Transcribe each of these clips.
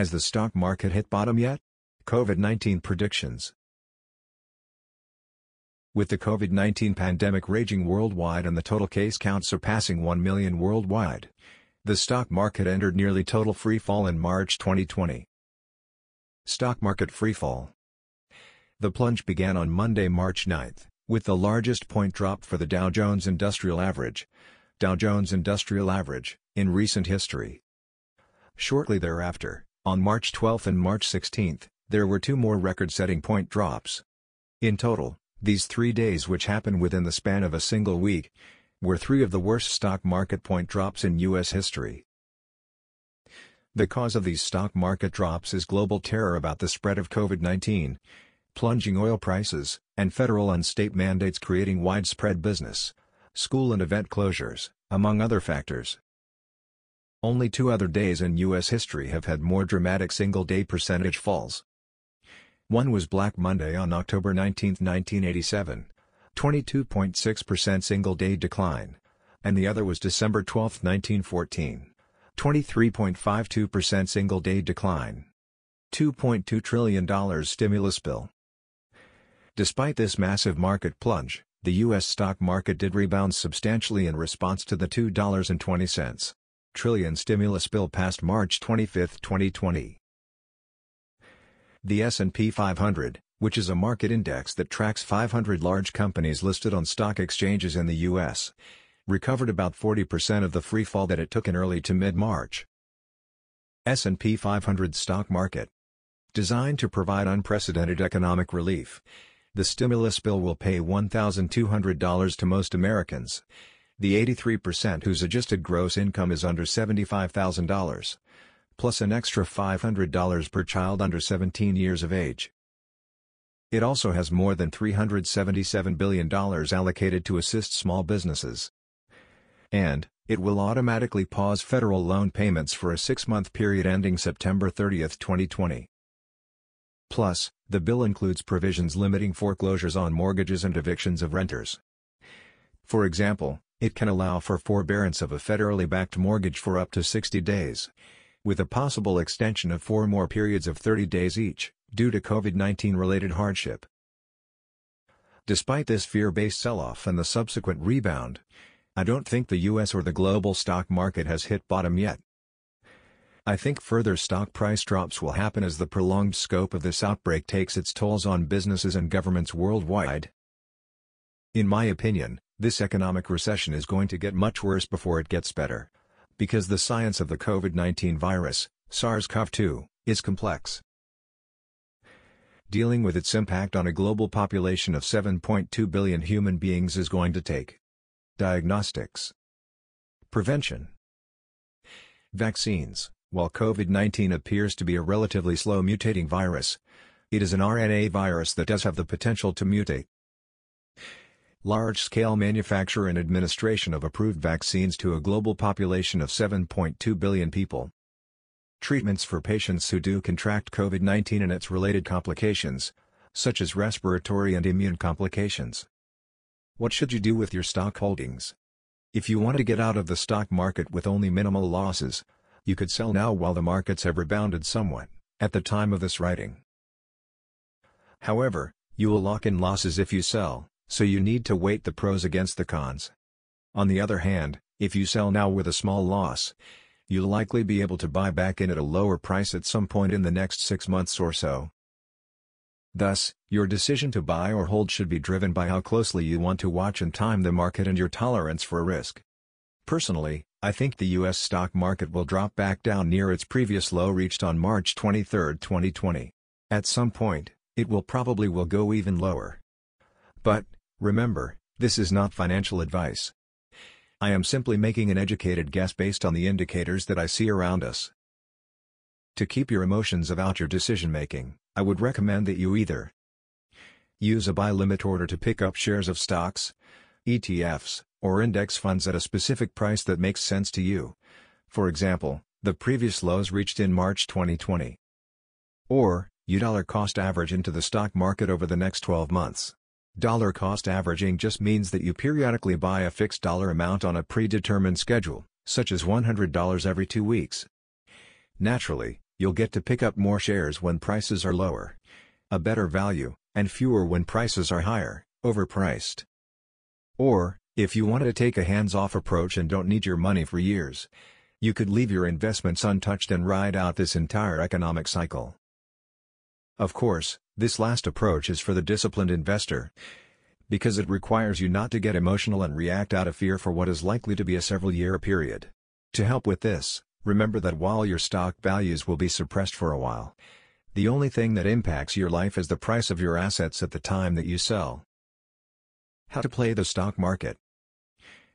Has the stock market hit bottom yet? COVID-19 predictions. With the COVID-19 pandemic raging worldwide and the total case count surpassing 1 million worldwide, the stock market entered nearly total free fall in March 2020. Stock market free fall. The plunge began on Monday, March 9, with the largest point drop for the Dow Jones Industrial Average, Dow Jones Industrial Average, in recent history. Shortly thereafter, on March 12 and March 16, there were two more record-setting point drops. In total, these three days which happened within the span of a single week, were three of the worst stock market point drops in U.S. history. The cause of these stock market drops is global terror about the spread of COVID-19, plunging oil prices, and federal and state mandates creating widespread business, school and event closures, among other factors. Only two other days in U.S. history have had more dramatic single-day percentage falls. One was Black Monday on October 19, 1987, 22.6% single-day decline, and the other was December 12, 1914, 23.52% single-day decline. $2.2 trillion stimulus bill. Despite this massive market plunge, the U.S. stock market did rebound substantially in response to the $2.20 trillion stimulus bill passed March 25, 2020. The S&P 500, which is a market index that tracks 500 large companies listed on stock exchanges in the U.S., recovered about 40% of the free fall that it took in early to mid-March. S&P 500 stock market. Designed to provide unprecedented economic relief, the stimulus bill will pay $1,200 to most Americans, the 83% whose adjusted gross income is under $75,000, plus an extra $500 per child under 17 years of age. It also has more than $377 billion allocated to assist small businesses. And, it will automatically pause federal loan payments for a six-month period ending September 30, 2020. Plus, the bill includes provisions limiting foreclosures on mortgages and evictions of renters. For example, it can allow for forbearance of a federally backed mortgage for up to 60 days, with a possible extension of four more periods of 30 days each, due to COVID-19 related hardship. Despite this fear-based sell-off and the subsequent rebound, I don't think the US or the global stock market has hit bottom yet. I think further stock price drops will happen as the prolonged scope of this outbreak takes its tolls on businesses and governments worldwide. In my opinion, this economic recession is going to get much worse before it gets better. Because the science of the COVID-19 virus, SARS-CoV-2, is complex. Dealing with its impact on a global population of 7.2 billion human beings is going to take diagnostics, prevention, vaccines. While COVID-19 appears to be a relatively slow mutating virus, it is an RNA virus that does have the potential to mutate large-scale manufacture and administration of approved vaccines to a global population of 7.2 billion people. Treatments for patients who do contract COVID-19 and its related complications, such as respiratory and immune complications. What should you do with your stock holdings? If you want to get out of the stock market with only minimal losses, you could sell now while the markets have rebounded somewhat, at the time of this writing. However, you will lock in losses if you sell, so you need to weight the pros against the cons. On the other hand, if you sell now with a small loss, you'll likely be able to buy back in at a lower price at some point in the next six months or so. Thus, your decision to buy or hold should be driven by how closely you want to watch and time the market and your tolerance for risk. Personally, I think the U.S. stock market will drop back down near its previous low reached on March 23, 2020. At some point, it will probably will go even lower. But, Remember, this is not financial advice. I am simply making an educated guess based on the indicators that I see around us. To keep your emotions about your decision making, I would recommend that you either use a buy limit order to pick up shares of stocks, ETFs, or index funds at a specific price that makes sense to you. For example, the previous lows reached in March 2020. Or, you dollar cost average into the stock market over the next 12 months. Dollar cost averaging just means that you periodically buy a fixed dollar amount on a predetermined schedule, such as $100 every two weeks. Naturally, you'll get to pick up more shares when prices are lower. A better value, and fewer when prices are higher, overpriced. Or, if you want to take a hands-off approach and don't need your money for years, you could leave your investments untouched and ride out this entire economic cycle. Of course, this last approach is for the disciplined investor, because it requires you not to get emotional and react out of fear for what is likely to be a several-year period. To help with this, Remember that while your stock values will be suppressed for a while, the only thing that impacts your life is the price of your assets at the time that you sell. How to play the stock market.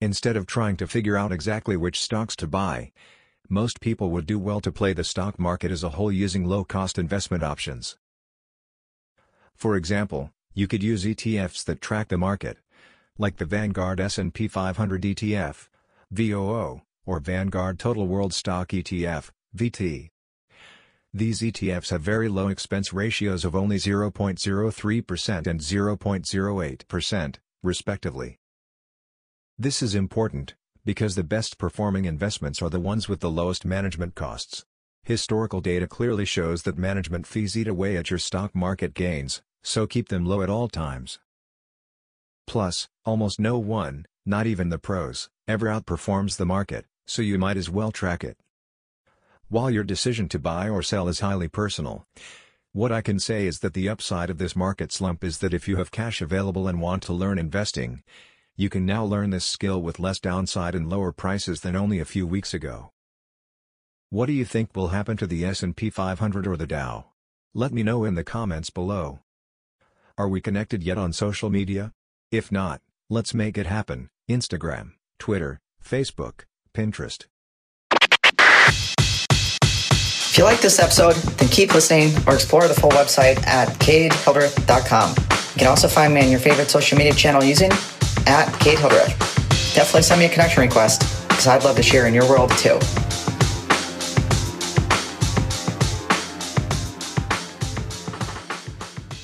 Instead of trying to figure out exactly which stocks to buy, most people would do well to play the stock market as a whole using low-cost investment options. For example, you could use ETFs that track the market, like the Vanguard S&P 500 ETF, VOO, or Vanguard Total World Stock ETF, VT. These ETFs have very low expense ratios of only 0.03% and 0.08%, respectively. This is important, because the best performing investments are the ones with the lowest management costs. Historical data clearly shows that management fees eat away at your stock market gains, so keep them low at all times. Plus, almost no one, not even the pros, ever outperforms the market, so you might as well track it. While your decision to buy or sell is highly personal, what I can say is that the upside of this market slump is that if you have cash available and want to learn investing, you can now learn this skill with less downside and lower prices than only a few weeks ago. What do you think will happen to the S&P 500 or the Dow? Let me know in the comments below. Are we connected yet on social media? If not, let's make it happen. Instagram, Twitter, Facebook, Pinterest. If you like this episode, then keep listening or explore the full website at katehildreth.com. You can also find me on your favorite social media channel using at Kate Hildreth. Definitely send me a connection request because I'd love to share in your world too.